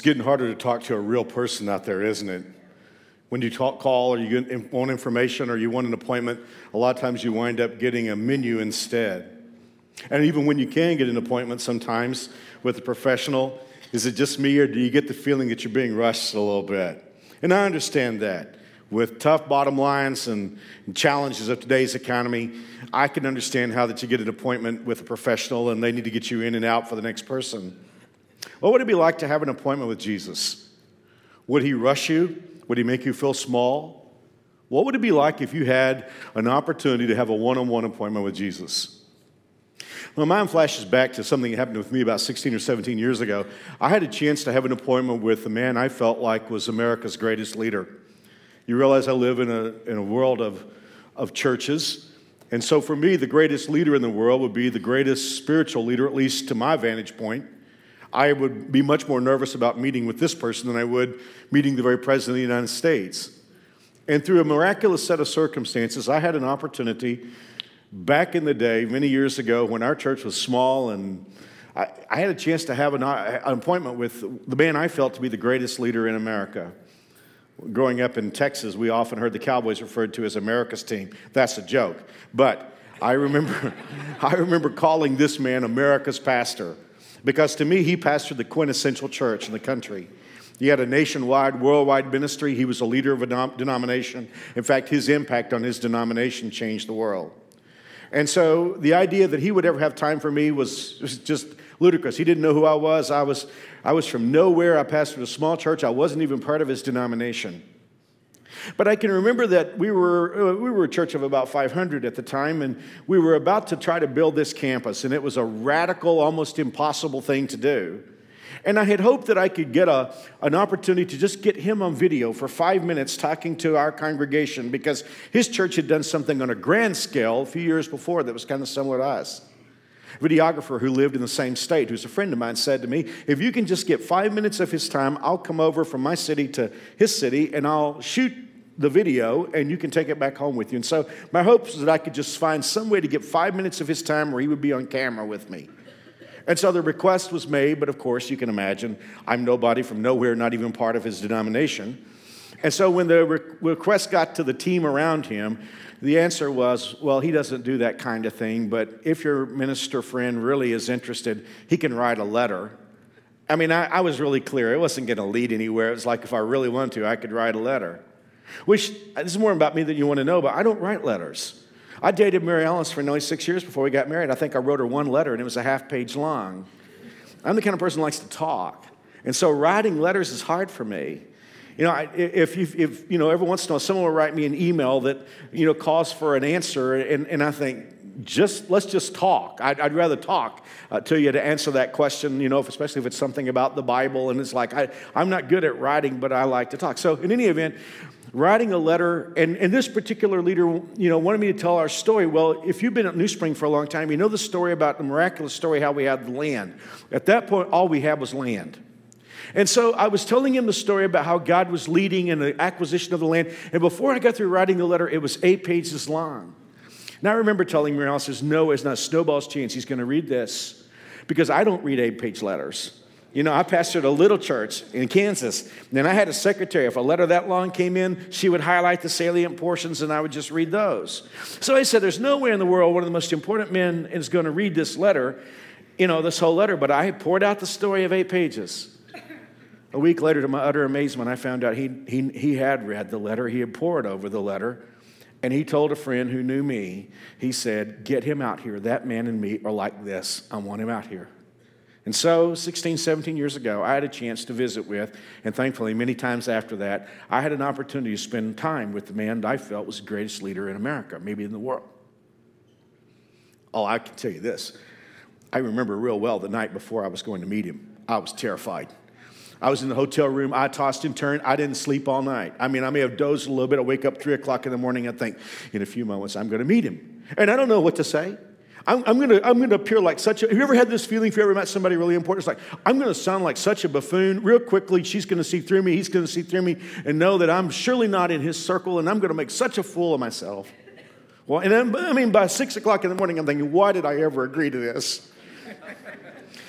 It's getting harder to talk to a real person out there, isn't it? When you talk, call or you want information or you want an appointment, a lot of times you wind up getting a menu instead. And even when you can get an appointment sometimes with a professional, is it just me or do you get the feeling that you're being rushed a little bit? And I understand that. With tough bottom lines and challenges of today's economy, I can understand how that you get an appointment with a professional and they need to get you in and out for the next person. What would it be like to have an appointment with Jesus? Would he rush you? Would he make you feel small? What would it be like if you had an opportunity to have a one on one appointment with Jesus? My mind flashes back to something that happened with me about 16 or 17 years ago. I had a chance to have an appointment with a man I felt like was America's greatest leader. You realize I live in a, in a world of, of churches. And so for me, the greatest leader in the world would be the greatest spiritual leader, at least to my vantage point. I would be much more nervous about meeting with this person than I would meeting the very president of the United States. And through a miraculous set of circumstances, I had an opportunity back in the day, many years ago, when our church was small, and I, I had a chance to have an, uh, an appointment with the man I felt to be the greatest leader in America. Growing up in Texas, we often heard the Cowboys referred to as America's team. That's a joke. But I remember, I remember calling this man America's pastor because to me, he pastored the quintessential church in the country. He had a nationwide, worldwide ministry. He was a leader of a denomination. In fact, his impact on his denomination changed the world. And so the idea that he would ever have time for me was, was just ludicrous. He didn't know who I was. I was, I was from nowhere. I pastored a small church. I wasn't even part of his denomination. But I can remember that we were, uh, we were a church of about 500 at the time, and we were about to try to build this campus, and it was a radical, almost impossible thing to do. And I had hoped that I could get a, an opportunity to just get him on video for five minutes talking to our congregation because his church had done something on a grand scale a few years before that was kind of similar to us. Videographer who lived in the same state, who's a friend of mine, said to me, If you can just get five minutes of his time, I'll come over from my city to his city and I'll shoot the video and you can take it back home with you. And so my hope was that I could just find some way to get five minutes of his time where he would be on camera with me. And so the request was made, but of course, you can imagine I'm nobody from nowhere, not even part of his denomination. And so when the re- request got to the team around him, the answer was, well, he doesn't do that kind of thing, but if your minister friend really is interested, he can write a letter. I mean, I, I was really clear. It wasn't going to lead anywhere. It was like if I really wanted to, I could write a letter. Which, this is more about me than you want to know, but I don't write letters. I dated Mary Alice for nearly six years before we got married. I think I wrote her one letter, and it was a half page long. I'm the kind of person who likes to talk. And so writing letters is hard for me. You know, if, if, if, you know, every once in a while someone will write me an email that, you know, calls for an answer, and, and I think, just, let's just talk. I'd, I'd rather talk uh, to you to answer that question, you know, if, especially if it's something about the Bible, and it's like, I, I'm not good at writing, but I like to talk. So in any event, writing a letter, and, and this particular leader, you know, wanted me to tell our story. Well, if you've been at New Spring for a long time, you know the story about the miraculous story how we had the land. At that point, all we had was land. And so I was telling him the story about how God was leading in the acquisition of the land. And before I got through writing the letter, it was eight pages long. Now I remember telling Muriel, says, no, it's not snowball's chance he's going to read this because I don't read eight page letters. You know, I pastored a little church in Kansas. And I had a secretary. If a letter that long came in, she would highlight the salient portions and I would just read those. So I said, There's no way in the world one of the most important men is going to read this letter, you know, this whole letter. But I poured out the story of eight pages. A week later, to my utter amazement, I found out he, he, he had read the letter, he had pored over the letter. And he told a friend who knew me, he said, Get him out here. That man and me are like this. I want him out here. And so, 16, 17 years ago, I had a chance to visit with, and thankfully, many times after that, I had an opportunity to spend time with the man I felt was the greatest leader in America, maybe in the world. Oh, I can tell you this. I remember real well the night before I was going to meet him. I was terrified. I was in the hotel room. I tossed and turned. I didn't sleep all night. I mean, I may have dozed a little bit. I wake up three o'clock in the morning and think, in a few moments, I'm going to meet him. And I don't know what to say. I'm, I'm, gonna, I'm gonna appear like such a, have you ever had this feeling if you ever met somebody really important? It's like, I'm gonna sound like such a buffoon. Real quickly, she's gonna see through me, he's gonna see through me, and know that I'm surely not in his circle, and I'm gonna make such a fool of myself. Well, and then, I mean, by six o'clock in the morning, I'm thinking, why did I ever agree to this?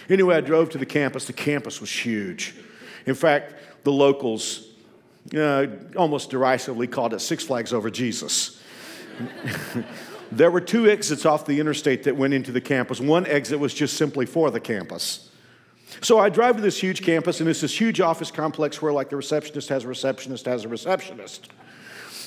Anyway, I drove to the campus. The campus was huge. In fact, the locals uh, almost derisively called it Six Flags over Jesus. there were two exits off the interstate that went into the campus. One exit was just simply for the campus. So I drive to this huge campus, and it's this huge office complex where, like, the receptionist has a receptionist has a receptionist.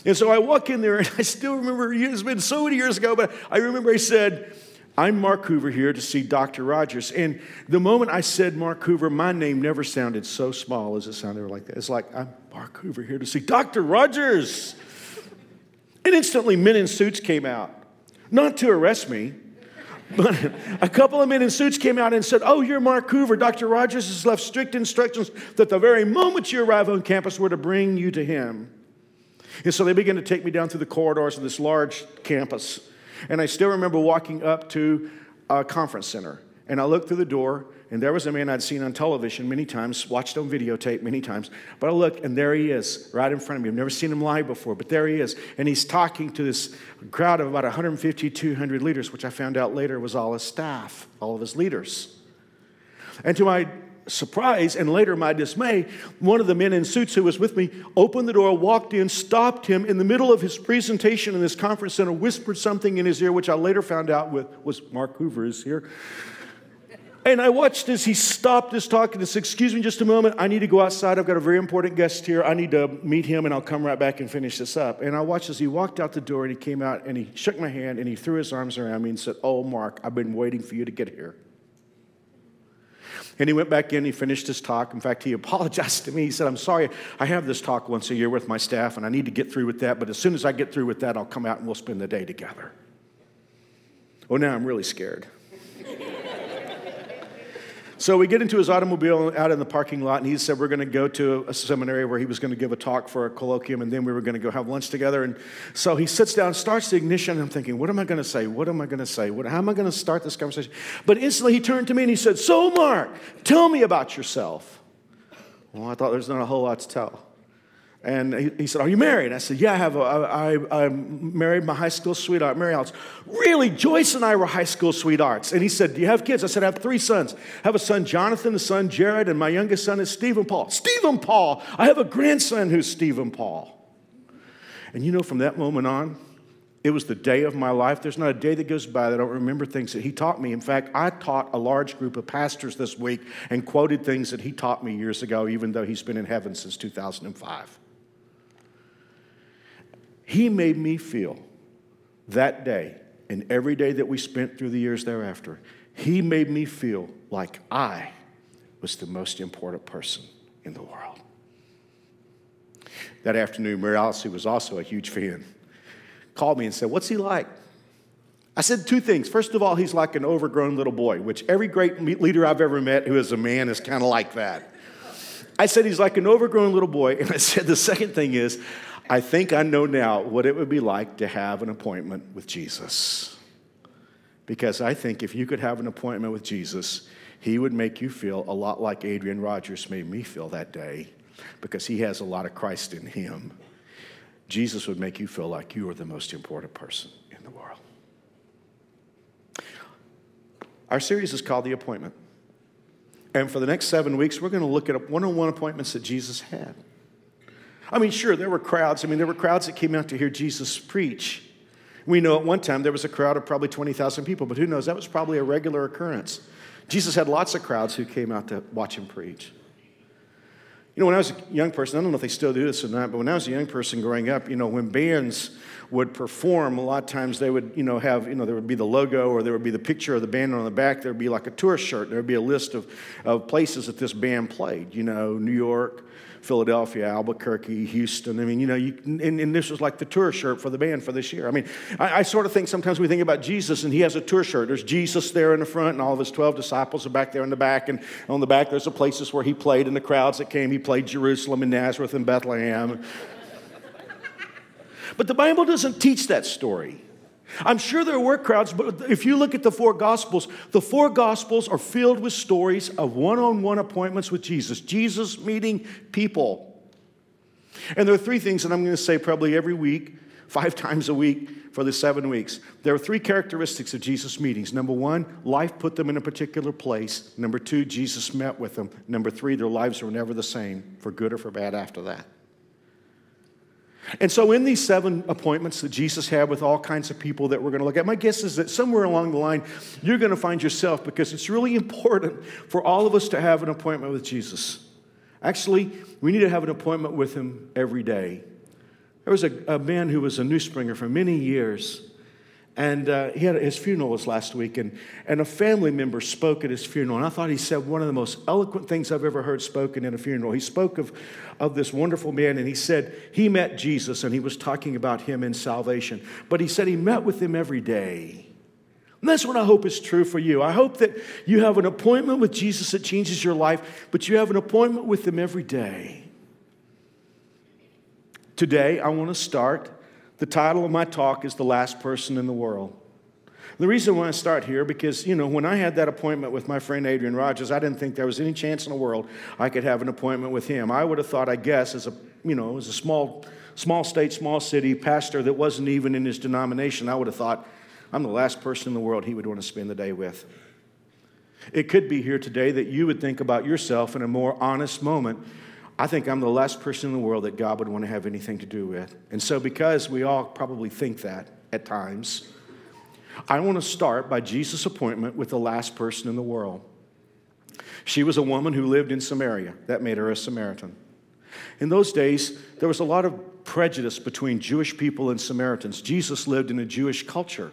And so I walk in there, and I still remember, it's been so many years ago, but I remember I said, I'm Mark Hoover here to see Dr. Rogers. And the moment I said Mark Hoover, my name never sounded so small as it sounded like that. It's like, I'm Mark Hoover here to see Dr. Rogers. And instantly, men in suits came out, not to arrest me, but a couple of men in suits came out and said, Oh, you're Mark Hoover. Dr. Rogers has left strict instructions that the very moment you arrive on campus, we're to bring you to him. And so they began to take me down through the corridors of this large campus. And I still remember walking up to a conference center. And I looked through the door, and there was a man I'd seen on television many times, watched on videotape many times. But I look, and there he is, right in front of me. I've never seen him live before, but there he is. And he's talking to this crowd of about 150, 200 leaders, which I found out later was all his staff, all of his leaders. And to my surprise and later my dismay, one of the men in suits who was with me opened the door, walked in, stopped him in the middle of his presentation in this conference center, whispered something in his ear, which I later found out was Mark Hoover is here. And I watched as he stopped his talk and said, Excuse me just a moment. I need to go outside. I've got a very important guest here. I need to meet him and I'll come right back and finish this up. And I watched as he walked out the door and he came out and he shook my hand and he threw his arms around me and said, Oh, Mark, I've been waiting for you to get here. And he went back in, he finished his talk. In fact, he apologized to me. He said, I'm sorry, I have this talk once a year with my staff, and I need to get through with that, but as soon as I get through with that, I'll come out and we'll spend the day together. Oh, now I'm really scared. So we get into his automobile out in the parking lot, and he said we're going to go to a seminary where he was going to give a talk for a colloquium, and then we were going to go have lunch together. And so he sits down, starts the ignition, and I'm thinking, what am I going to say? What am I going to say? What, how am I going to start this conversation? But instantly he turned to me and he said, So, Mark, tell me about yourself. Well, I thought there's not a whole lot to tell. And he, said, Are you married? I said, Yeah, I have a, I, I married my high school sweetheart, Mary Alice. Really? Joyce and I were high school sweethearts. And he said, Do you have kids? I said, I have three sons. I have a son, Jonathan, a son, Jared, and my youngest son is Stephen Paul. Stephen Paul! I have a grandson who's Stephen Paul. And you know, from that moment on, it was the day of my life. There's not a day that goes by that I don't remember things that he taught me. In fact, I taught a large group of pastors this week and quoted things that he taught me years ago, even though he's been in heaven since 2005. He made me feel that day and every day that we spent through the years thereafter, He made me feel like I was the most important person in the world. That afternoon, Mary Alice, who was also a huge fan, called me and said, What's he like? I said two things. First of all, he's like an overgrown little boy, which every great leader I've ever met who is a man is kind of like that. I said he's like an overgrown little boy. And I said the second thing is, I think I know now what it would be like to have an appointment with Jesus. Because I think if you could have an appointment with Jesus, he would make you feel a lot like Adrian Rogers made me feel that day, because he has a lot of Christ in him. Jesus would make you feel like you are the most important person in the world. Our series is called The Appointment. And for the next seven weeks, we're going to look at one on one appointments that Jesus had. I mean, sure, there were crowds. I mean, there were crowds that came out to hear Jesus preach. We know at one time there was a crowd of probably 20,000 people, but who knows? That was probably a regular occurrence. Jesus had lots of crowds who came out to watch him preach. You know, when I was a young person, I don't know if they still do this or not, but when I was a young person growing up, you know, when bands would perform, a lot of times they would, you know, have, you know, there would be the logo or there would be the picture of the band on the back. There would be like a tour shirt. There would be a list of, of places that this band played, you know, New York, Philadelphia, Albuquerque, Houston. I mean, you know, you, and, and, this was like the tour shirt for the band for this year. I mean, I, I, sort of think sometimes we think about Jesus and he has a tour shirt. There's Jesus there in the front and all of his 12 disciples are back there in the back. And on the back, there's the places where he played and the crowds that came. He played Jerusalem and Nazareth and Bethlehem. but the Bible doesn't teach that story. I'm sure there were crowds, but if you look at the four Gospels, the four Gospels are filled with stories of one on one appointments with Jesus, Jesus meeting people. And there are three things that I'm going to say probably every week five times a week for the seven weeks. There are three characteristics of Jesus' meetings. Number one, life put them in a particular place. Number two, Jesus met with them. Number three, their lives were never the same, for good or for bad after that. And so, in these seven appointments that Jesus had with all kinds of people that we're going to look at, my guess is that somewhere along the line, you're going to find yourself because it's really important for all of us to have an appointment with Jesus. Actually, we need to have an appointment with him every day. There was a, a man who was a New Springer for many years, and uh, he had his funeral was last week, and, and a family member spoke at his funeral. And I thought he said one of the most eloquent things I've ever heard spoken in a funeral. He spoke of, of this wonderful man, and he said he met Jesus, and he was talking about him in salvation. But he said he met with him every day. And that's what I hope is true for you. I hope that you have an appointment with Jesus that changes your life, but you have an appointment with him every day. Today, I want to start. The title of my talk is The Last Person in the World. The reason I want to start here because, you know, when I had that appointment with my friend Adrian Rogers, I didn't think there was any chance in the world I could have an appointment with him. I would have thought, I guess, as a, you know, as a small, small state, small city pastor that wasn't even in his denomination, I would have thought, I'm the last person in the world he would want to spend the day with. It could be here today that you would think about yourself in a more honest moment I think I'm the last person in the world that God would want to have anything to do with. And so, because we all probably think that at times, I want to start by Jesus' appointment with the last person in the world. She was a woman who lived in Samaria. That made her a Samaritan. In those days, there was a lot of prejudice between Jewish people and Samaritans. Jesus lived in a Jewish culture.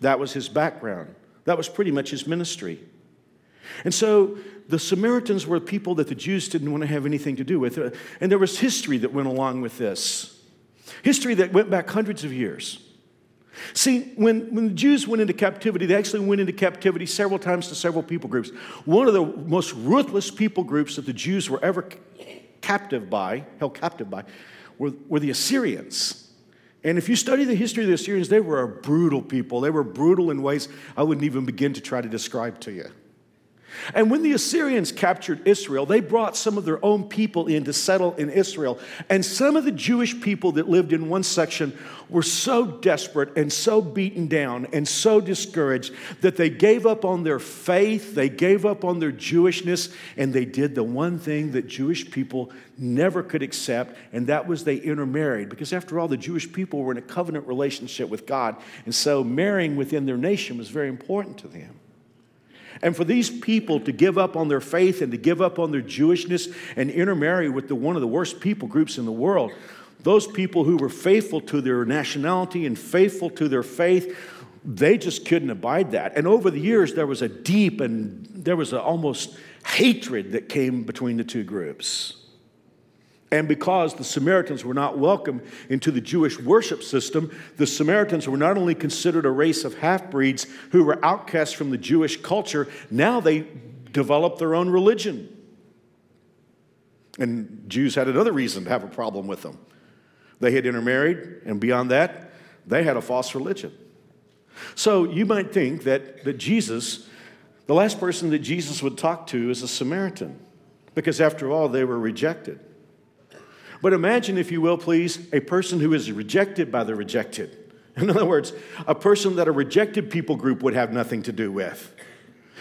That was his background, that was pretty much his ministry. And so the Samaritans were people that the Jews didn't want to have anything to do with. And there was history that went along with this history that went back hundreds of years. See, when, when the Jews went into captivity, they actually went into captivity several times to several people groups. One of the most ruthless people groups that the Jews were ever captive by, held captive by, were, were the Assyrians. And if you study the history of the Assyrians, they were a brutal people. They were brutal in ways I wouldn't even begin to try to describe to you. And when the Assyrians captured Israel, they brought some of their own people in to settle in Israel. And some of the Jewish people that lived in one section were so desperate and so beaten down and so discouraged that they gave up on their faith, they gave up on their Jewishness, and they did the one thing that Jewish people never could accept, and that was they intermarried. Because after all, the Jewish people were in a covenant relationship with God, and so marrying within their nation was very important to them. And for these people to give up on their faith and to give up on their Jewishness and intermarry with the, one of the worst people groups in the world, those people who were faithful to their nationality and faithful to their faith, they just couldn't abide that. And over the years, there was a deep and there was almost hatred that came between the two groups. And because the Samaritans were not welcome into the Jewish worship system, the Samaritans were not only considered a race of half breeds who were outcasts from the Jewish culture, now they developed their own religion. And Jews had another reason to have a problem with them. They had intermarried, and beyond that, they had a false religion. So you might think that, that Jesus, the last person that Jesus would talk to, is a Samaritan, because after all, they were rejected. But imagine, if you will, please, a person who is rejected by the rejected. In other words, a person that a rejected people group would have nothing to do with.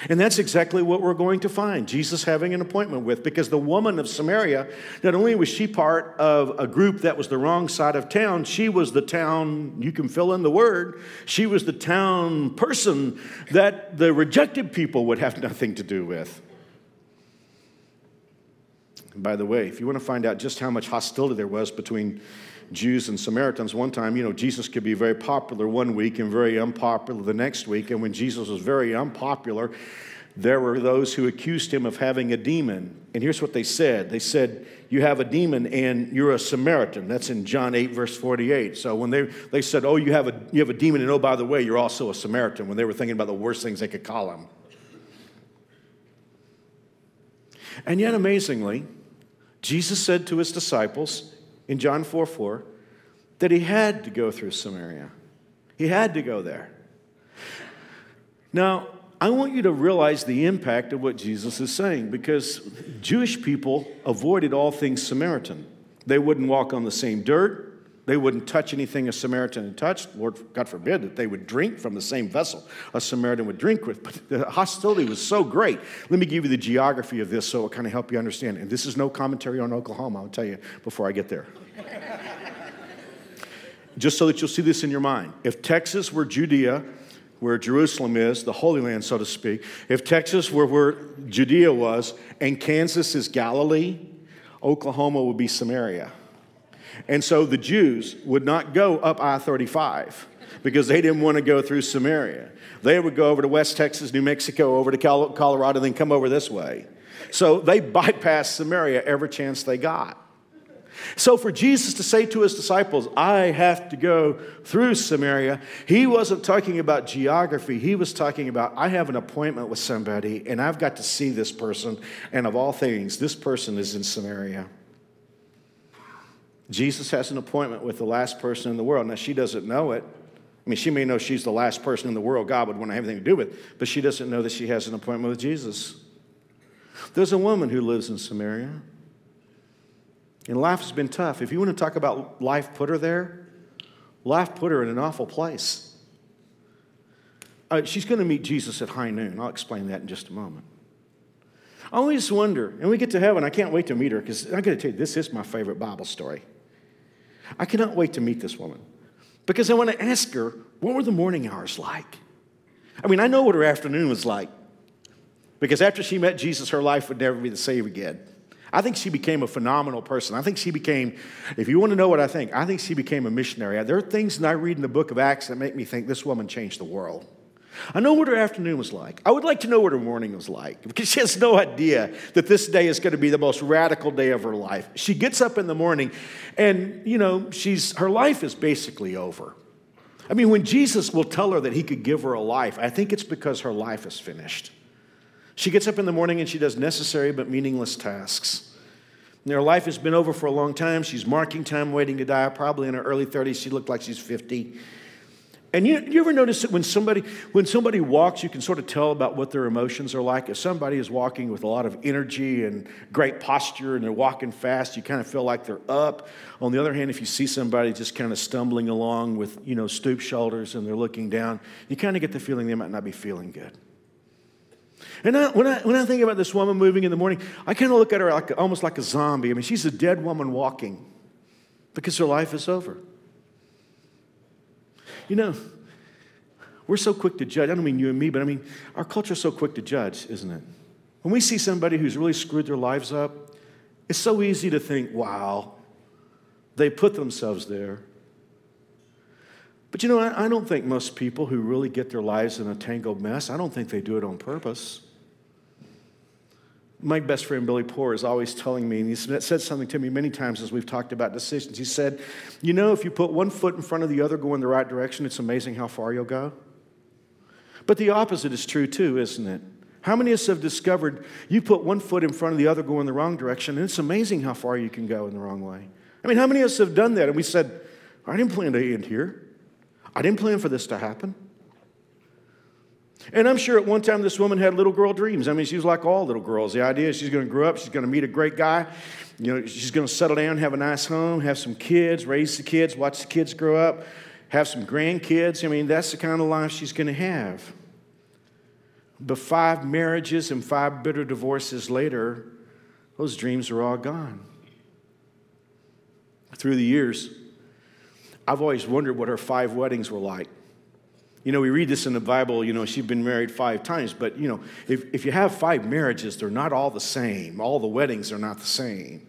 And that's exactly what we're going to find Jesus having an appointment with, because the woman of Samaria, not only was she part of a group that was the wrong side of town, she was the town, you can fill in the word, she was the town person that the rejected people would have nothing to do with. By the way, if you want to find out just how much hostility there was between Jews and Samaritans, one time, you know, Jesus could be very popular one week and very unpopular the next week. And when Jesus was very unpopular, there were those who accused him of having a demon. And here's what they said they said, You have a demon and you're a Samaritan. That's in John 8, verse 48. So when they, they said, Oh, you have, a, you have a demon, and oh, by the way, you're also a Samaritan, when they were thinking about the worst things they could call him. And yet, amazingly, Jesus said to his disciples in John 4 4 that he had to go through Samaria. He had to go there. Now, I want you to realize the impact of what Jesus is saying because Jewish people avoided all things Samaritan. They wouldn't walk on the same dirt, They wouldn't touch anything a Samaritan had touched. Lord, God forbid that they would drink from the same vessel a Samaritan would drink with. But the hostility was so great. Let me give you the geography of this so it kind of help you understand. And this is no commentary on Oklahoma, I'll tell you before I get there. Just so that you'll see this in your mind. If Texas were Judea, where Jerusalem is, the Holy Land, so to speak, if Texas were where Judea was, and Kansas is Galilee, Oklahoma would be Samaria. And so the Jews would not go up I 35 because they didn't want to go through Samaria. They would go over to West Texas, New Mexico, over to Colorado, then come over this way. So they bypassed Samaria every chance they got. So for Jesus to say to his disciples, I have to go through Samaria, he wasn't talking about geography. He was talking about, I have an appointment with somebody and I've got to see this person. And of all things, this person is in Samaria. Jesus has an appointment with the last person in the world. Now, she doesn't know it. I mean, she may know she's the last person in the world God would want to have anything to do with, but she doesn't know that she has an appointment with Jesus. There's a woman who lives in Samaria. And life has been tough. If you want to talk about life put her there, life put her in an awful place. Uh, she's going to meet Jesus at high noon. I'll explain that in just a moment. I always wonder, and we get to heaven, I can't wait to meet her because I got to tell you, this is my favorite Bible story. I cannot wait to meet this woman because I want to ask her, what were the morning hours like? I mean, I know what her afternoon was like because after she met Jesus, her life would never be the same again. I think she became a phenomenal person. I think she became, if you want to know what I think, I think she became a missionary. There are things that I read in the book of Acts that make me think this woman changed the world. I know what her afternoon was like. I would like to know what her morning was like because she has no idea that this day is going to be the most radical day of her life. She gets up in the morning and, you know, she's, her life is basically over. I mean, when Jesus will tell her that he could give her a life, I think it's because her life is finished. She gets up in the morning and she does necessary but meaningless tasks. And her life has been over for a long time. She's marking time, waiting to die. Probably in her early 30s. She looked like she's 50. And you, you ever notice that when somebody, when somebody walks, you can sort of tell about what their emotions are like? If somebody is walking with a lot of energy and great posture and they're walking fast, you kind of feel like they're up. On the other hand, if you see somebody just kind of stumbling along with, you know, stoop shoulders and they're looking down, you kind of get the feeling they might not be feeling good. And I, when, I, when I think about this woman moving in the morning, I kind of look at her like, almost like a zombie. I mean, she's a dead woman walking because her life is over. You know, we're so quick to judge. I don't mean you and me, but I mean, our culture's so quick to judge, isn't it? When we see somebody who's really screwed their lives up, it's so easy to think, wow, they put themselves there. But you know, I don't think most people who really get their lives in a tangled mess, I don't think they do it on purpose. My best friend Billy Poor is always telling me, and he's said something to me many times as we've talked about decisions. He said, You know, if you put one foot in front of the other going the right direction, it's amazing how far you'll go. But the opposite is true too, isn't it? How many of us have discovered you put one foot in front of the other going the wrong direction, and it's amazing how far you can go in the wrong way? I mean, how many of us have done that and we said, I didn't plan to end here, I didn't plan for this to happen? And I'm sure at one time this woman had little girl dreams. I mean, she was like all little girls. The idea is she's going to grow up, she's going to meet a great guy, you know, she's going to settle down, have a nice home, have some kids, raise the kids, watch the kids grow up, have some grandkids. I mean, that's the kind of life she's going to have. But five marriages and five bitter divorces later, those dreams are all gone. Through the years, I've always wondered what her five weddings were like. You know, we read this in the Bible, you know, she'd been married five times, but, you know, if, if you have five marriages, they're not all the same. All the weddings are not the same.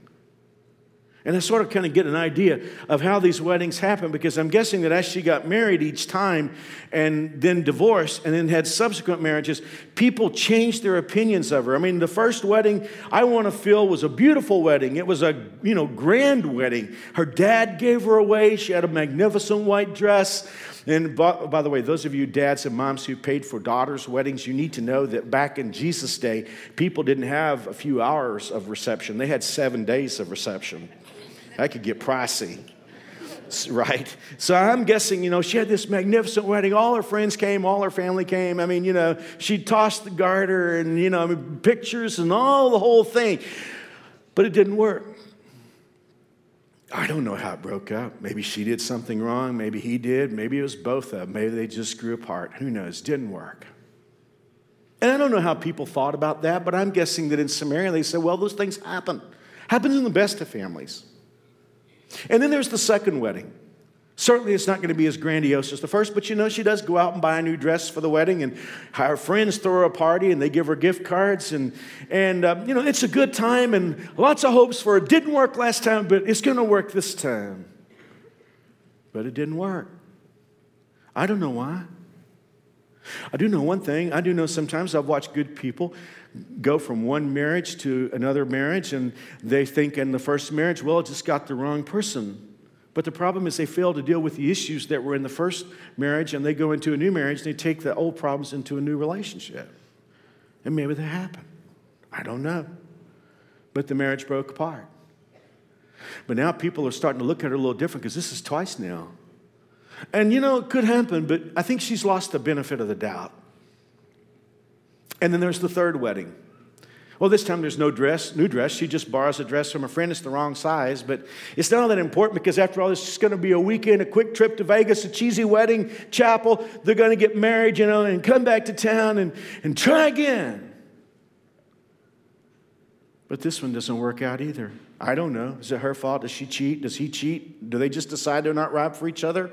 And I sort of kind of get an idea of how these weddings happen because I'm guessing that as she got married each time and then divorced and then had subsequent marriages, people changed their opinions of her. I mean, the first wedding I want to feel was a beautiful wedding. It was a, you know, grand wedding. Her dad gave her away. She had a magnificent white dress. And by, by, the way, those of you dads and moms who paid for daughters' weddings, you need to know that back in Jesus' day, people didn't have a few hours of reception, they had seven days of reception. That could get pricey. Right? So I'm guessing, you know, she had this magnificent wedding. All her friends came, all her family came. I mean, you know, she tossed the garter and, you know, pictures and all the whole thing. But it didn't work. I don't know how it broke up. Maybe she did something wrong. Maybe he did. Maybe it was both of them. Maybe they just grew apart. Who knows? Didn't work. And I don't know how people thought about that, but I'm guessing that in Samaria they said, well, those things happen. Happens in the best of families. And then there's the second wedding. Certainly, it's not going to be as grandiose as the first, but you know, she does go out and buy a new dress for the wedding, and her friends throw her a party and they give her gift cards. And, and uh, you know, it's a good time and lots of hopes for it. Didn't work last time, but it's going to work this time. But it didn't work. I don't know why. I do know one thing. I do know sometimes I've watched good people go from one marriage to another marriage, and they think in the first marriage, well, it just got the wrong person. But the problem is they fail to deal with the issues that were in the first marriage and they go into a new marriage and they take the old problems into a new relationship. And maybe that happened. I don't know. But the marriage broke apart. But now people are starting to look at her a little different because this is twice now. And you know, it could happen, but I think she's lost the benefit of the doubt. And then there's the third wedding. Well, this time there's no dress, new dress. She just borrows a dress from a friend. It's the wrong size, but it's not all that important because after all, it's just going to be a weekend, a quick trip to Vegas, a cheesy wedding, chapel. They're going to get married, you know, and come back to town and, and try again. But this one doesn't work out either. I don't know. Is it her fault? Does she cheat? Does he cheat? Do they just decide they're not right for each other?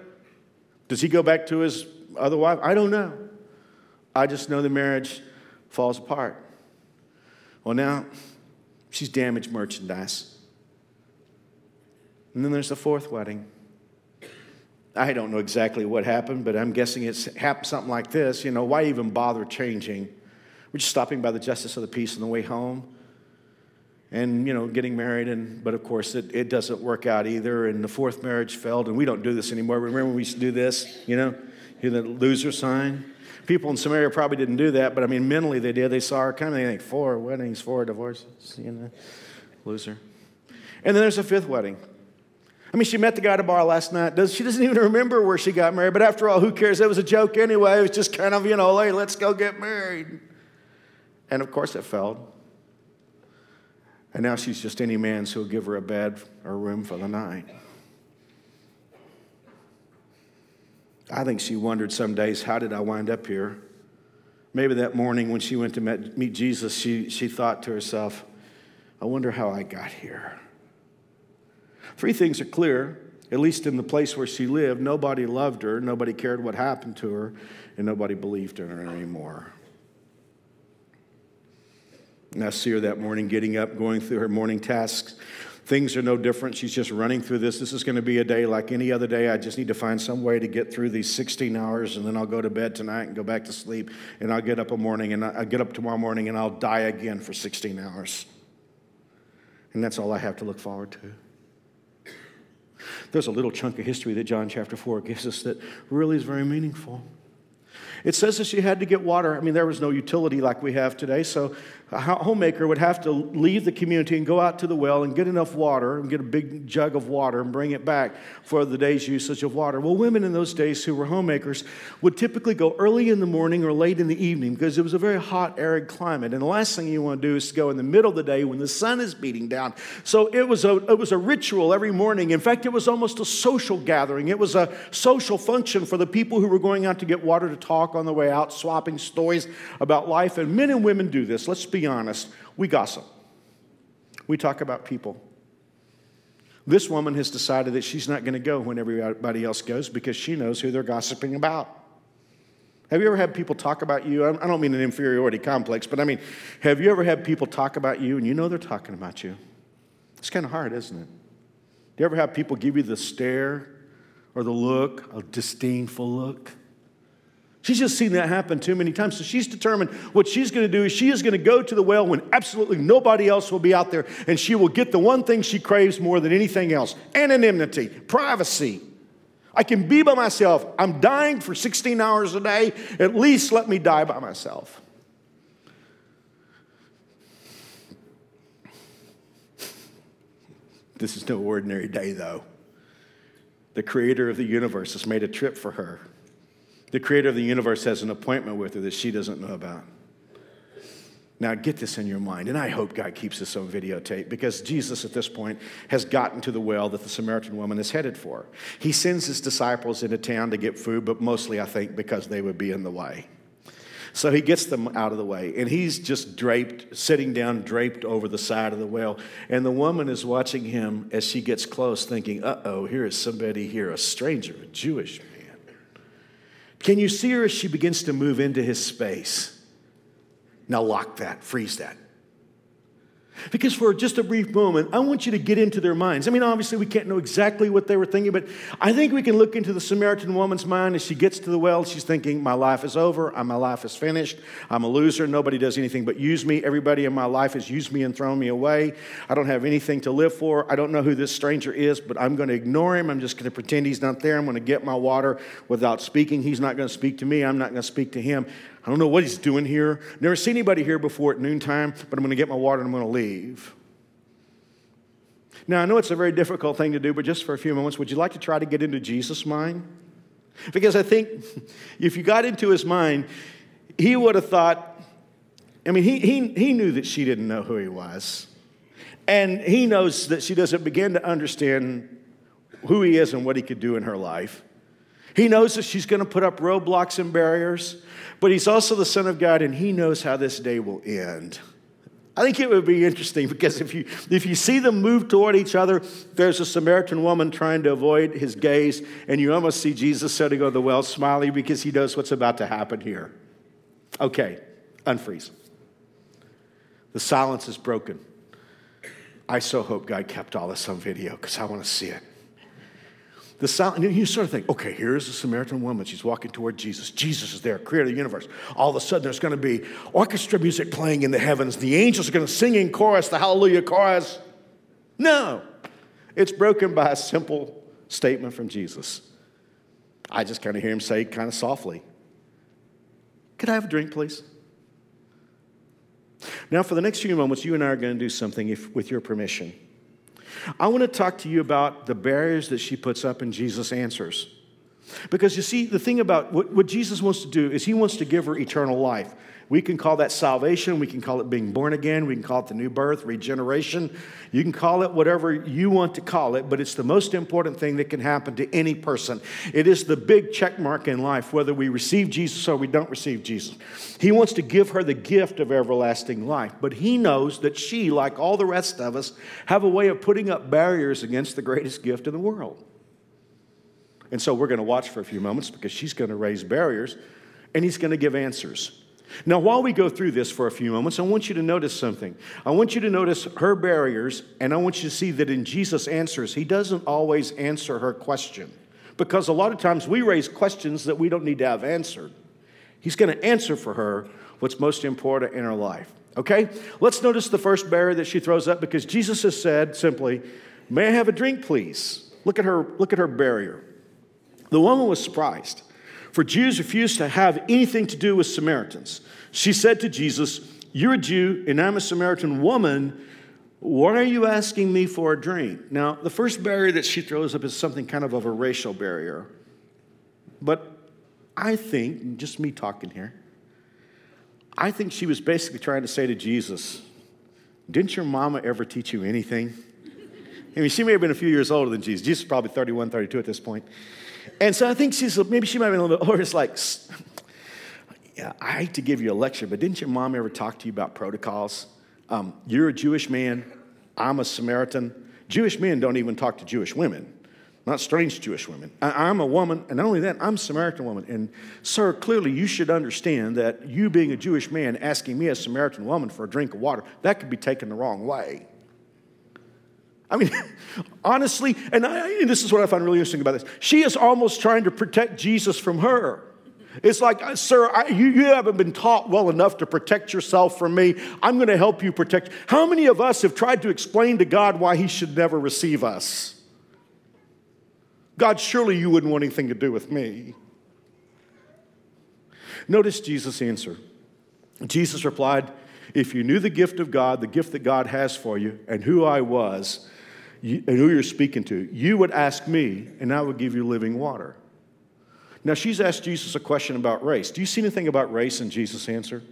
Does he go back to his other wife? I don't know. I just know the marriage falls apart. Well, now she's damaged merchandise. And then there's the fourth wedding. I don't know exactly what happened, but I'm guessing it's happened something like this. You know, why even bother changing? We're just stopping by the justice of the peace on the way home and you know getting married and but of course it, it doesn't work out either and the fourth marriage failed and we don't do this anymore remember when we used to do this you know hear the loser sign people in Samaria probably didn't do that, but I mean, mentally they did. They saw her coming. They think, four weddings, four divorces, you know, loser. And then there's a fifth wedding. I mean, she met the guy at a bar last night. Does, she doesn't even remember where she got married, but after all, who cares? It was a joke anyway. It was just kind of, you know, hey, let's go get married. And of course, it failed. And now she's just any man's who'll give her a bed or room for the night. I think she wondered some days, how did I wind up here? Maybe that morning when she went to meet Jesus, she, she thought to herself, I wonder how I got here. Three things are clear, at least in the place where she lived. Nobody loved her, nobody cared what happened to her, and nobody believed in her anymore. And I see her that morning getting up, going through her morning tasks. Things are no different. She's just running through this. This is going to be a day like any other day. I just need to find some way to get through these 16 hours, and then I'll go to bed tonight and go back to sleep. And I'll get up a morning, and I'll get up tomorrow morning, and I'll die again for 16 hours. And that's all I have to look forward to. There's a little chunk of history that John chapter 4 gives us that really is very meaningful. It says that she had to get water. I mean, there was no utility like we have today, so a homemaker would have to leave the community and go out to the well and get enough water and get a big jug of water and bring it back for the day's usage of water. Well, women in those days who were homemakers would typically go early in the morning or late in the evening because it was a very hot, arid climate. And the last thing you want to do is to go in the middle of the day when the sun is beating down. So it was a, it was a ritual every morning. In fact, it was almost a social gathering, it was a social function for the people who were going out to get water to talk on the way out, swapping stories about life. And men and women do this. Let's be be honest, we gossip. We talk about people. This woman has decided that she's not going to go when everybody else goes because she knows who they're gossiping about. Have you ever had people talk about you? I don't mean an inferiority complex, but I mean, have you ever had people talk about you and you know they're talking about you? It's kind of hard, isn't it? Do you ever have people give you the stare or the look, a disdainful look? She's just seen that happen too many times. So she's determined what she's going to do is she is going to go to the well when absolutely nobody else will be out there, and she will get the one thing she craves more than anything else anonymity, privacy. I can be by myself. I'm dying for 16 hours a day. At least let me die by myself. This is no ordinary day, though. The creator of the universe has made a trip for her the creator of the universe has an appointment with her that she doesn't know about. Now, get this in your mind, and I hope God keeps this on videotape because Jesus at this point has gotten to the well that the Samaritan woman is headed for. He sends his disciples into town to get food, but mostly, I think, because they would be in the way. So he gets them out of the way, and he's just draped, sitting down, draped over the side of the well. And the woman is watching him as she gets close, thinking, uh oh, here is somebody here, a stranger, a Jewish. Can you see her as she begins to move into his space? Now lock that, freeze that. Because for just a brief moment, I want you to get into their minds. I mean, obviously, we can't know exactly what they were thinking, but I think we can look into the Samaritan woman's mind as she gets to the well. She's thinking, My life is over. Uh, my life is finished. I'm a loser. Nobody does anything but use me. Everybody in my life has used me and thrown me away. I don't have anything to live for. I don't know who this stranger is, but I'm going to ignore him. I'm just going to pretend he's not there. I'm going to get my water without speaking. He's not going to speak to me. I'm not going to speak to him. I don't know what he's doing here. Never seen anybody here before at noontime, but I'm going to get my water and I'm going to leave. Now, I know it's a very difficult thing to do, but just for a few moments, would you like to try to get into Jesus' mind? Because I think if you got into his mind, he would have thought, I mean, he, he, he knew that she didn't know who he was. And he knows that she doesn't begin to understand who he is and what he could do in her life. He knows that she's going to put up roadblocks and barriers, but he's also the Son of God and he knows how this day will end. I think it would be interesting because if you, if you see them move toward each other, there's a Samaritan woman trying to avoid his gaze, and you almost see Jesus setting on the well smiling because he knows what's about to happen here. Okay, unfreeze. The silence is broken. I so hope God kept all this on video because I want to see it. The sound, and you sort of think, okay, here's a Samaritan woman. She's walking toward Jesus. Jesus is there, creator of the universe. All of a sudden, there's going to be orchestra music playing in the heavens. The angels are going to sing in chorus, the hallelujah chorus. No, it's broken by a simple statement from Jesus. I just kind of hear him say, kind of softly, Could I have a drink, please? Now, for the next few moments, you and I are going to do something, if, with your permission. I want to talk to you about the barriers that she puts up and Jesus answers. Because you see, the thing about what, what, Jesus wants to do is he wants to give her eternal life. We can call that salvation. We can call it being born again. We can call it the new birth, regeneration. You can call it whatever you want to call it, but it's the most important thing that can happen to any person. It is the big check mark in life, whether we receive Jesus or we don't receive Jesus. He wants to give her the gift of everlasting life, but he knows that she, like all the rest of us, have a way of putting up barriers against the greatest gift in the world. And so we're going to watch for a few moments because she's going to raise barriers and he's going to give answers. Now, while we go through this for a few moments, I want you to notice something. I want you to notice her barriers, and I want you to see that in Jesus' answers, he doesn't always answer her question. Because a lot of times we raise questions that we don't need to have answered. He's going to answer for her what's most important in her life. Okay? Let's notice the first barrier that she throws up because Jesus has said simply, May I have a drink, please? Look at her, look at her barrier. The woman was surprised for Jews refused to have anything to do with Samaritans. She said to Jesus, You're a Jew, and I'm a Samaritan woman. Why are you asking me for a drink? Now, the first barrier that she throws up is something kind of of a racial barrier. But I think, just me talking here, I think she was basically trying to say to Jesus, Didn't your mama ever teach you anything? I mean, she may have been a few years older than Jesus. Jesus is probably 31, 32 at this point. And so I think she's maybe she might have been a little bit older. It's like, yeah, I hate to give you a lecture, but didn't your mom ever talk to you about protocols? Um, you're a Jewish man, I'm a Samaritan. Jewish men don't even talk to Jewish women, not strange Jewish women. I, am a woman, and not only that, I'm a Samaritan woman. And, sir, clearly you should understand that you being a Jewish man asking me, a Samaritan woman, for a drink of water, that could be taken the wrong way. I mean, honestly, and, I, and this is what I find really interesting about this. She is almost trying to protect Jesus from her. It's like, uh, sir, I, you, you haven't been taught well enough to protect yourself from me. I'm going to help you protect. How many of us have tried to explain to God why he should never receive us? God, surely you wouldn't want anything to do with me. Notice Jesus' answer. Jesus replied, If you knew the gift of God, the gift that God has for you, and who I was, and who you're speaking to, you would ask me, and I would give you living water. Now, she's asked Jesus a question about race. Do you see anything about race in Jesus' answer?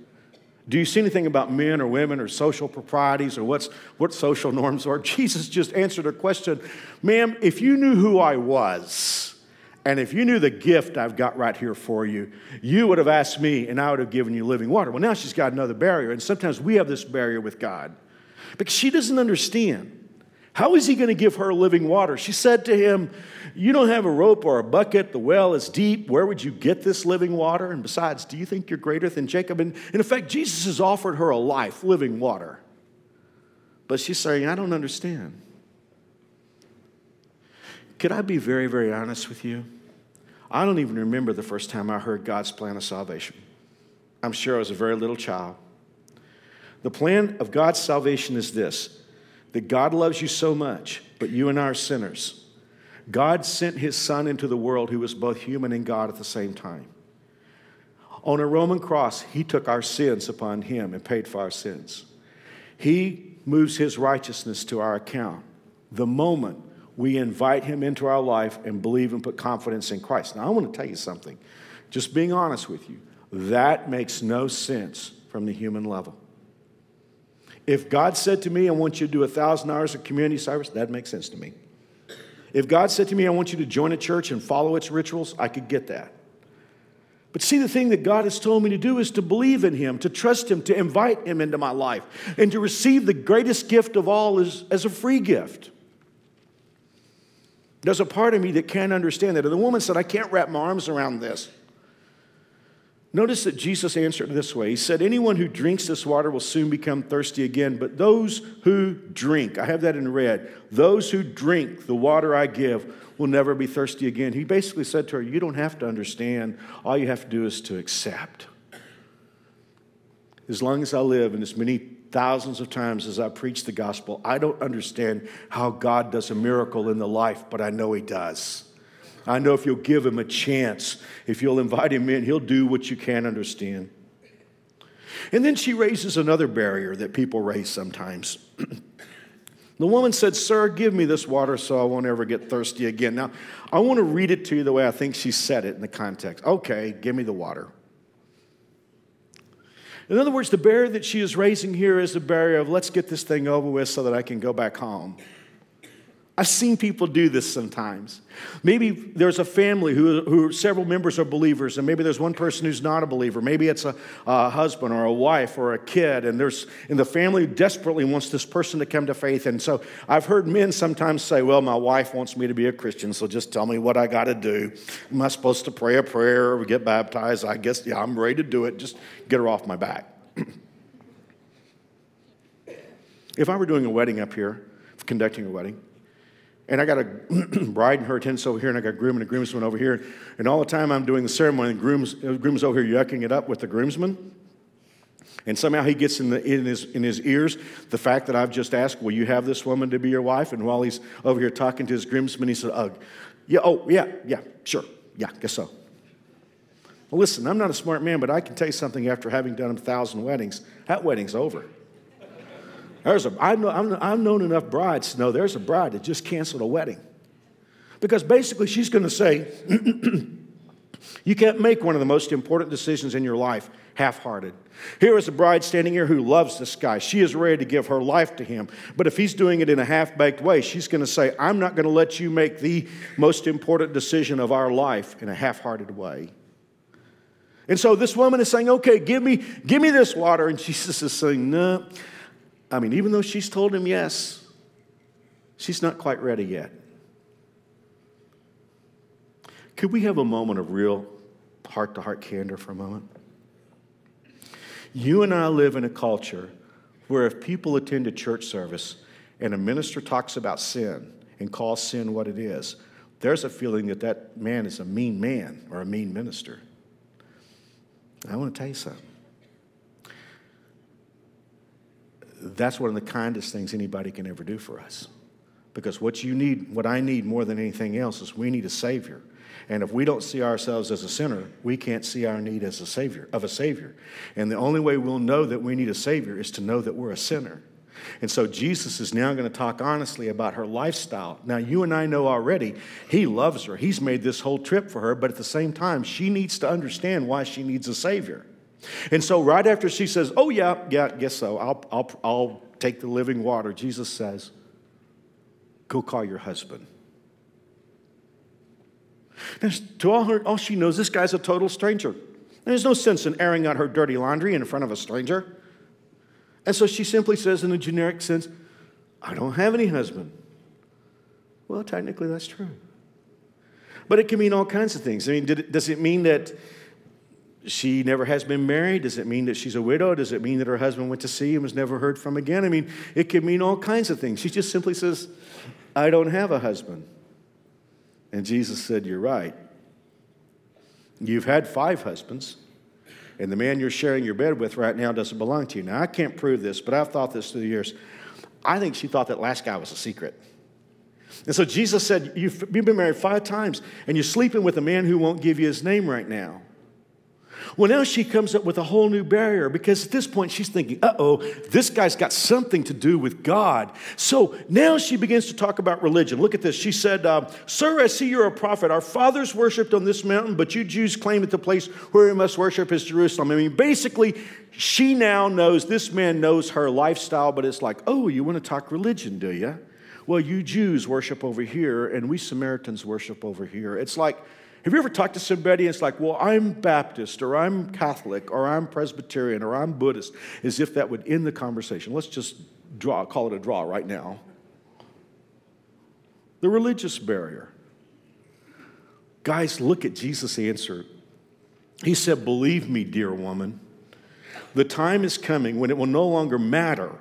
Do you see anything about men or women or social proprieties or what's, what social norms are? Jesus just answered her question Ma'am, if you knew who I was, and if you knew the gift I've got right here for you, you would have asked me and I would have given you living water. Well, now she's got another barrier. And sometimes we have this barrier with God because she doesn't understand. How is he going to give her living water? She said to him, You don't have a rope or a bucket. The well is deep. Where would you get this living water? And besides, do you think you're greater than Jacob? And in effect, Jesus has offered her a life, living water. But she's saying, I don't understand. Could I be very, very honest with you? I don't even remember the first time I heard God's plan of salvation. I'm sure I was a very little child. The plan of God's salvation is this that God loves you so much, but you and I are sinners. God sent his Son into the world who was both human and God at the same time. On a Roman cross, he took our sins upon him and paid for our sins. He moves his righteousness to our account the moment we invite him into our life and believe and put confidence in Christ. Now, I want to tell you something, just being honest with you, that makes no sense from the human level. If God said to me, I want you to do a thousand hours of community service, that makes sense to me. If God said to me, I want you to join a church and follow its rituals, I could get that. But see, the thing that God has told me to do is to believe in Him, to trust Him, to invite Him into my life, and to receive the greatest gift of all as, as a free gift. There's a part of me that can't understand that. And the woman said, I can't wrap my arms around this. Notice that Jesus answered this way He said, Anyone who drinks this water will soon become thirsty again, but those who drink, I have that in red, those who drink the water I give will never be thirsty again. He basically said to her, You don't have to understand. All you have to do is to accept. As long as I live, and as many thousands of times as I preach the gospel, I don't understand how God does a miracle in the life, but I know He does. I know if you'll give Him a chance, if you'll invite Him in, He'll do what you can't understand. And then she raises another barrier that people raise sometimes. the woman said, Sir, give me this water so I won't ever get thirsty again. Now, I want to read it to you the way I think she said it in the context. Okay, give me the water. In other words, the barrier that she is raising here is the barrier of let's get this thing over with so that I can go back home. I've seen people do this sometimes. Maybe there's a family who, who several members are believers, and maybe there's one person who's not a believer. Maybe it's a, a husband or a wife or a kid, and there's and the family desperately wants this person to come to faith. And so I've heard men sometimes say, "Well, my wife wants me to be a Christian, so just tell me what I got to do. Am I supposed to pray a prayer or get baptized? I guess yeah, I'm ready to do it. Just get her off my back." if I were doing a wedding up here, conducting a wedding and I got a bride and her attendants over here, and I got a groom and a groomsman over here. And all the time I'm doing the ceremony, the groom's, the groom's over here yucking it up with the groomsman. And somehow he gets in, the, in, his, in his ears the fact that I've just asked, Will you have this woman to be your wife? And while he's over here talking to his groomsman, he said, uh, Yeah, oh, yeah, yeah, sure. Yeah, guess so. Well, listen, I'm not a smart man, but I can tell you something after having done a thousand weddings. That wedding's over. There's a, I know, I've known enough brides to know there's a bride that just canceled a wedding. Because basically, she's going to say, You can't make one of the most important decisions in your life half hearted. Here is a bride standing here who loves this guy. She is ready to give her life to him. But if he's doing it in a half baked way, she's going to say, I'm not going to let you make the most important decision of our life in a half hearted way. And so this woman is saying, Okay, give me, give me this water. And Jesus is saying, No, I mean, even though she's told him yes, she's not quite ready yet. Could we have a moment of real heart to heart candor for a moment? You and I live in a culture where if people attend a church service and a minister talks about sin and calls sin what it is, there's a feeling that that man is a mean man or a mean minister. I want to tell you something. That's one of the kindest things anybody can ever do for us. Because what you need, what I need more than anything else is we need a Savior. And if we don't see ourselves as a sinner, we can't see our need as a Savior, of a Savior. And the only way we'll know that we need a Savior is to know that we're a sinner. And so Jesus is now going to talk honestly about her lifestyle. Now, you and I know already he loves her. He's made this whole trip for her, but at the same time, she needs to understand why she needs a Savior. And so, right after she says, Oh, yeah, yeah, guess so, I'll, I'll, I'll take the living water, Jesus says, Go call your husband. To all, her, all she knows, this guy's a total stranger. There's no sense in airing out her dirty laundry in front of a stranger. And so she simply says, in a generic sense, I don't have any husband. Well, technically, that's true. But it can mean all kinds of things. I mean, it, does it mean that she never has been married? Does it mean that she's a widow? Does it mean that her husband went to sea and was never heard from again? I mean, it could mean all kinds of things. She just simply says, I don't have a husband. And Jesus said, You're right. You've had five husbands, and the man you're sharing your bed with right now doesn't belong to you. Now, I can't prove this, but I've thought this through the years. I think she thought that last guy was a secret. And so Jesus said, You've been married five times, and you're sleeping with a man who won't give you his name right now. Well, now she comes up with a whole new barrier because at this point she's thinking, uh oh, this guy's got something to do with God. So now she begins to talk about religion. Look at this. She said, uh, Sir, I see you're a prophet. Our fathers worshiped on this mountain, but you Jews claim that the place where we must worship is Jerusalem. I mean, basically, she now knows, this man knows her lifestyle, but it's like, oh, you want to talk religion, do you? Well, you Jews worship over here, and we Samaritans worship over here. It's like, have you ever talked to somebody and it's like, well, I'm Baptist or I'm Catholic or I'm Presbyterian or I'm Buddhist, as if that would end the conversation? Let's just draw, call it a draw right now. The religious barrier. Guys, look at Jesus' answer. He said, Believe me, dear woman, the time is coming when it will no longer matter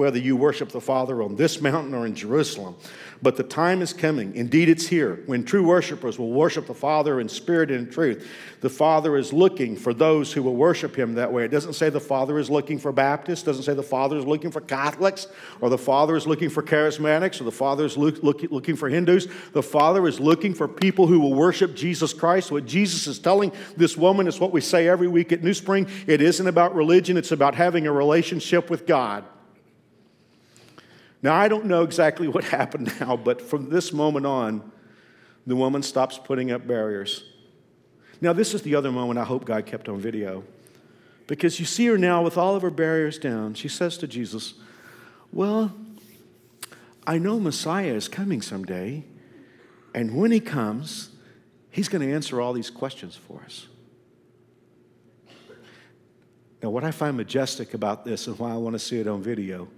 whether you worship the Father on this mountain or in Jerusalem. But the time is coming, indeed, it's here, when true worshipers will worship the Father in spirit and in truth. The Father is looking for those who will worship Him that way. It doesn't say the Father is looking for Baptists, doesn't say the Father is looking for Catholics, or the Father is looking for charismatics, or the Father is look, look, looking for Hindus. The Father is looking for people who will worship Jesus Christ. What Jesus is telling this woman is what we say every week at New Spring it isn't about religion, it's about having a relationship with God. Now, I don't know exactly what happened now, but from this moment on, the woman stops putting up barriers. Now, this is the other moment I hope God kept on video. Because you see her now with all of her barriers down. She says to Jesus, Well, I know Messiah is coming someday, and when he comes, he's going to answer all these questions for us. Now, what I find majestic about this and why I want to see it on video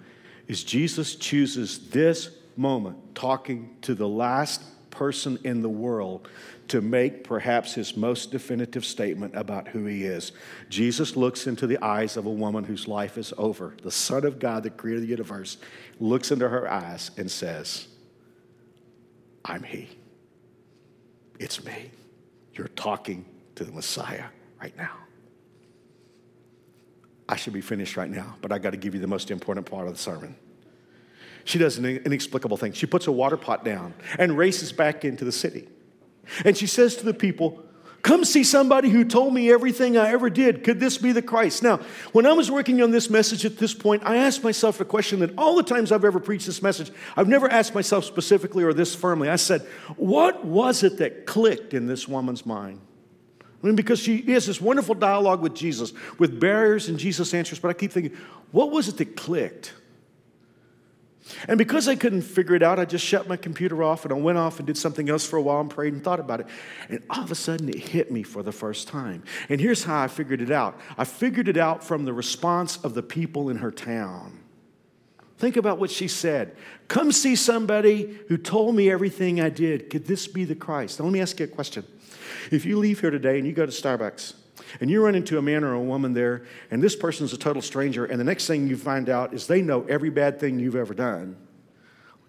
is Jesus chooses this moment, talking to the last person in the world, to make perhaps his most definitive statement about who he is. Jesus looks into the eyes of a woman whose life is over. The Son of God, the creator of the universe, looks into her eyes and says, I'm he. It's me. You're talking to the Messiah right now. I should be finished right now, but I got to give you the most important part of the sermon. She does an inexplicable thing. She puts a water pot down and races back into the city. And she says to the people, Come see somebody who told me everything I ever did. Could this be the Christ? Now, when I was working on this message at this point, I asked myself a question that all the times I've ever preached this message, I've never asked myself specifically or this firmly. I said, What was it that clicked in this woman's mind? Mean, because she has this wonderful dialogue with Jesus, with barriers and Jesus answers, but I keep thinking, what was it that clicked? And because I couldn't figure it out, I just shut my computer off and I went off and did something else for a while and prayed and thought about it. And all of a sudden, it hit me for the first time. And here's how I figured it out I figured it out from the response of the people in her town. Think about what she said. Come see somebody who told me everything I did. Could this be the Christ? Now, let me ask you a question. If you leave here today and you go to Starbucks, and you run into a man or a woman there, and this person's a total stranger, and the next thing you find out is they know every bad thing you've ever done.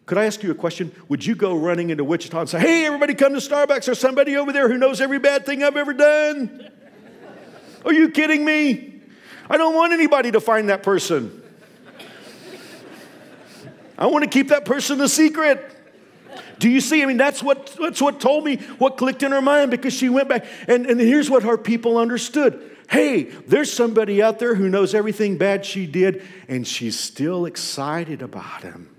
Could I ask you a question? Would you go running into Wichita and say, Hey, everybody come to Starbucks? There's somebody over there who knows every bad thing I've ever done? Are you kidding me? I don't want anybody to find that person. I want to keep that person a secret. Do you see? I mean, that's what, that's what told me what clicked in her mind because she went back. And, and here's what her people understood hey, there's somebody out there who knows everything bad she did, and she's still excited about him.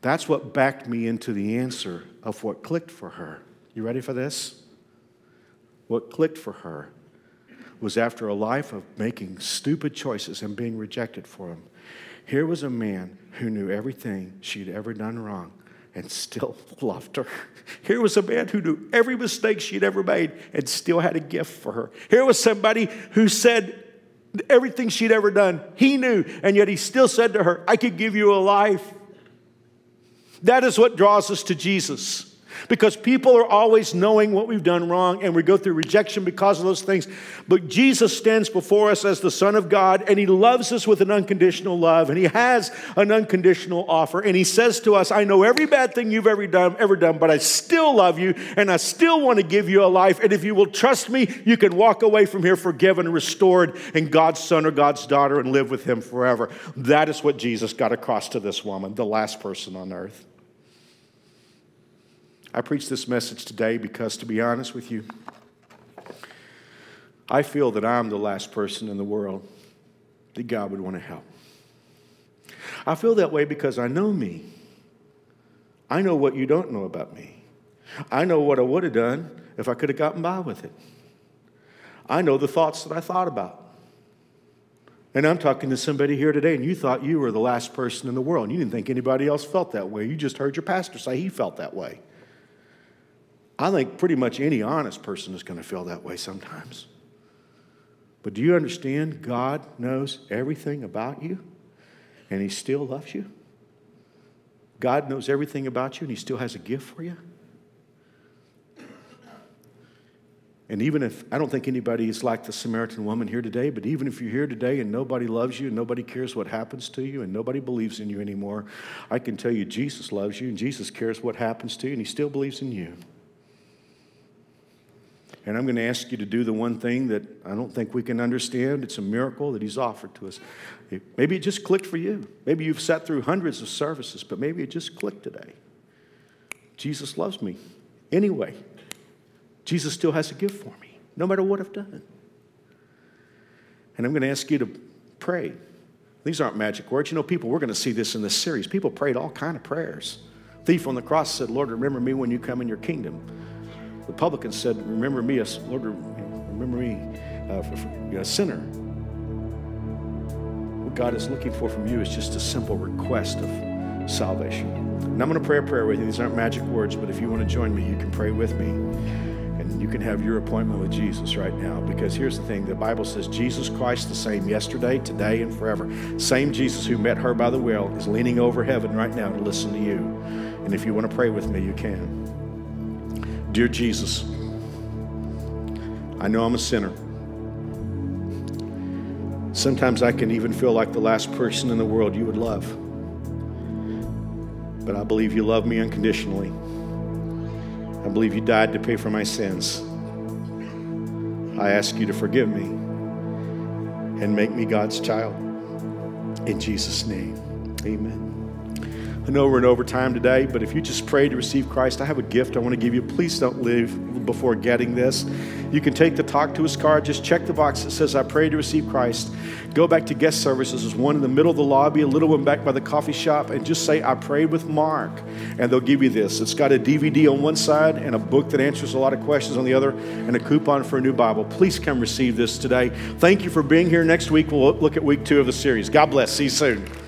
That's what backed me into the answer of what clicked for her. You ready for this? What clicked for her was after a life of making stupid choices and being rejected for them. Here was a man who knew everything she'd ever done wrong and still loved her. Here was a man who knew every mistake she'd ever made and still had a gift for her. Here was somebody who said everything she'd ever done, he knew, and yet he still said to her, I could give you a life. That is what draws us to Jesus. Because people are always knowing what we've done wrong and we go through rejection because of those things. But Jesus stands before us as the Son of God and He loves us with an unconditional love and He has an unconditional offer. And He says to us, I know every bad thing you've ever done, ever done, but I still love you and I still want to give you a life. And if you will trust me, you can walk away from here forgiven, restored, and God's son or God's daughter and live with Him forever. That is what Jesus got across to this woman, the last person on earth. I preach this message today because, to be honest with you, I feel that I'm the last person in the world that God would want to help. I feel that way because I know me. I know what you don't know about me. I know what I would have done if I could have gotten by with it. I know the thoughts that I thought about. And I'm talking to somebody here today, and you thought you were the last person in the world. You didn't think anybody else felt that way. You just heard your pastor say he felt that way. I think pretty much any honest person is going to feel that way sometimes. But do you understand? God knows everything about you, and He still loves you. God knows everything about you, and He still has a gift for you. And even if, I don't think anybody is like the Samaritan woman here today, but even if you're here today and nobody loves you and nobody cares what happens to you and nobody believes in you anymore, I can tell you Jesus loves you and Jesus cares what happens to you and he still believes in you. And I'm going to ask you to do the one thing that I don't think we can understand. It's a miracle that He's offered to us. Maybe it just clicked for you. Maybe you've sat through hundreds of services, but maybe it just clicked today. Jesus loves me anyway. Jesus still has a gift for me, no matter what I've done. And I'm going to ask you to pray. These aren't magic words. You know, people, we're going to see this in this series. People prayed all kind of prayers. Thief on the cross said, Lord, remember me when you come in your kingdom. The publican said, Remember me, Lord, remember me, uh, for, for, a sinner. What God is looking for from you is just a simple request of salvation. And I'm going to pray a prayer with you. These aren't magic words, but if you want to join me, you can pray with me. And you can have your appointment with Jesus right now. Because here's the thing the Bible says Jesus Christ, the same yesterday, today, and forever. Same Jesus who met her by the well is leaning over heaven right now to listen to you. And if you want to pray with me, you can. Dear Jesus, I know I'm a sinner. Sometimes I can even feel like the last person in the world you would love. But I believe you love me unconditionally. I believe you died to pay for my sins. I ask you to forgive me and make me God's child. In Jesus' name, amen. I know we're in overtime today, but if you just pray to receive Christ, I have a gift I want to give you. Please don't leave before getting this. You can take the Talk to Us card, just check the box that says, I pray to receive Christ. Go back to guest services. There's one in the middle of the lobby, a little one back by the coffee shop, and just say, I prayed with Mark. And they'll give you this. It's got a DVD on one side and a book that answers a lot of questions on the other, and a coupon for a new Bible. Please come receive this today. Thank you for being here. Next week, we'll look at week two of the series. God bless. See you soon.